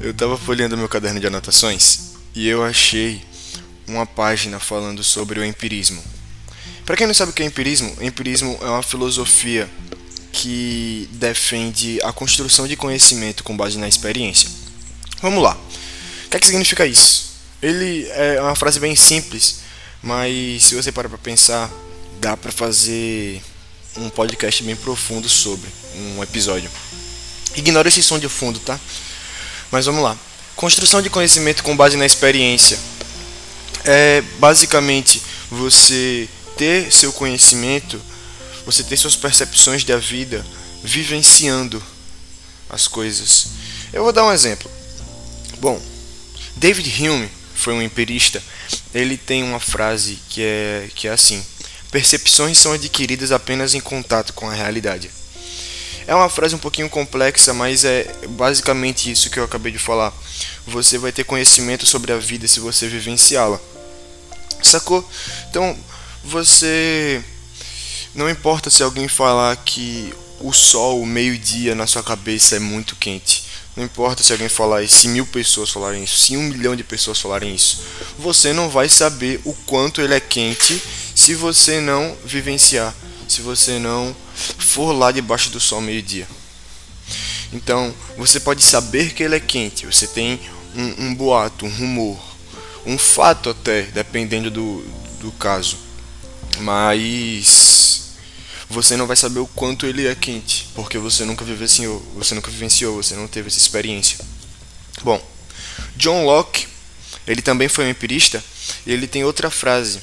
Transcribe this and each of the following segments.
Eu tava folheando meu caderno de anotações e eu achei uma página falando sobre o empirismo. Para quem não sabe o que é empirismo, empirismo é uma filosofia que defende a construção de conhecimento com base na experiência. Vamos lá. O que, é que significa isso? Ele é uma frase bem simples, mas se você parar para pensar, dá para fazer um podcast bem profundo sobre um episódio. Ignora esse som de fundo, tá? Mas vamos lá. Construção de conhecimento com base na experiência. É basicamente você ter seu conhecimento, você ter suas percepções da vida vivenciando as coisas. Eu vou dar um exemplo. Bom, David Hume foi um empirista. Ele tem uma frase que é que é assim: percepções são adquiridas apenas em contato com a realidade. É uma frase um pouquinho complexa, mas é basicamente isso que eu acabei de falar. Você vai ter conhecimento sobre a vida se você vivenciá-la. Sacou? Então, você. Não importa se alguém falar que o sol, o meio-dia na sua cabeça é muito quente. Não importa se alguém falar isso, se mil pessoas falarem isso, se um milhão de pessoas falarem isso. Você não vai saber o quanto ele é quente se você não vivenciar, se você não for lá debaixo do sol meio-dia. Então, você pode saber que ele é quente, você tem um, um boato, um rumor, um fato até, dependendo do, do caso. Mas você não vai saber o quanto ele é quente, porque você nunca vivenciou, você nunca vivenciou, você não teve essa experiência. Bom, John Locke, ele também foi um empirista, e ele tem outra frase,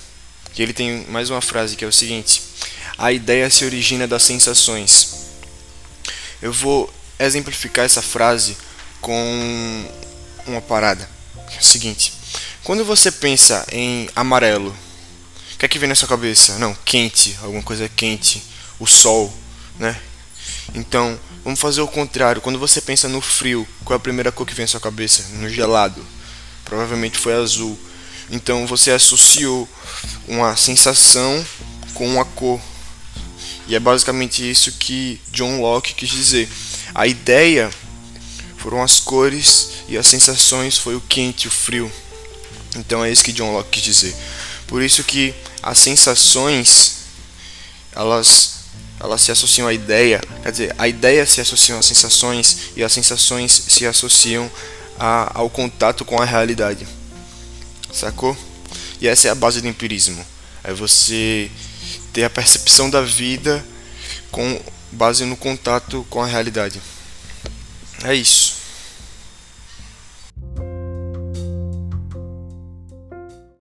que ele tem mais uma frase que é o seguinte: a ideia se origina das sensações. Eu vou exemplificar essa frase com uma parada. É o seguinte: quando você pensa em amarelo, o que é que vem na sua cabeça? Não, quente, alguma coisa quente, o sol, né? Então, vamos fazer o contrário. Quando você pensa no frio, qual é a primeira cor que vem na sua cabeça? No gelado. Provavelmente foi azul. Então você associou uma sensação com uma cor. E é basicamente isso que John Locke quis dizer. A ideia foram as cores e as sensações foi o quente, o frio. Então é isso que John Locke quis dizer. Por isso que as sensações elas elas se associam à ideia, quer dizer, a ideia se associa às sensações e as sensações se associam a, ao contato com a realidade. Sacou? E essa é a base do empirismo. É você ter a percepção da vida com base no contato com a realidade. É isso.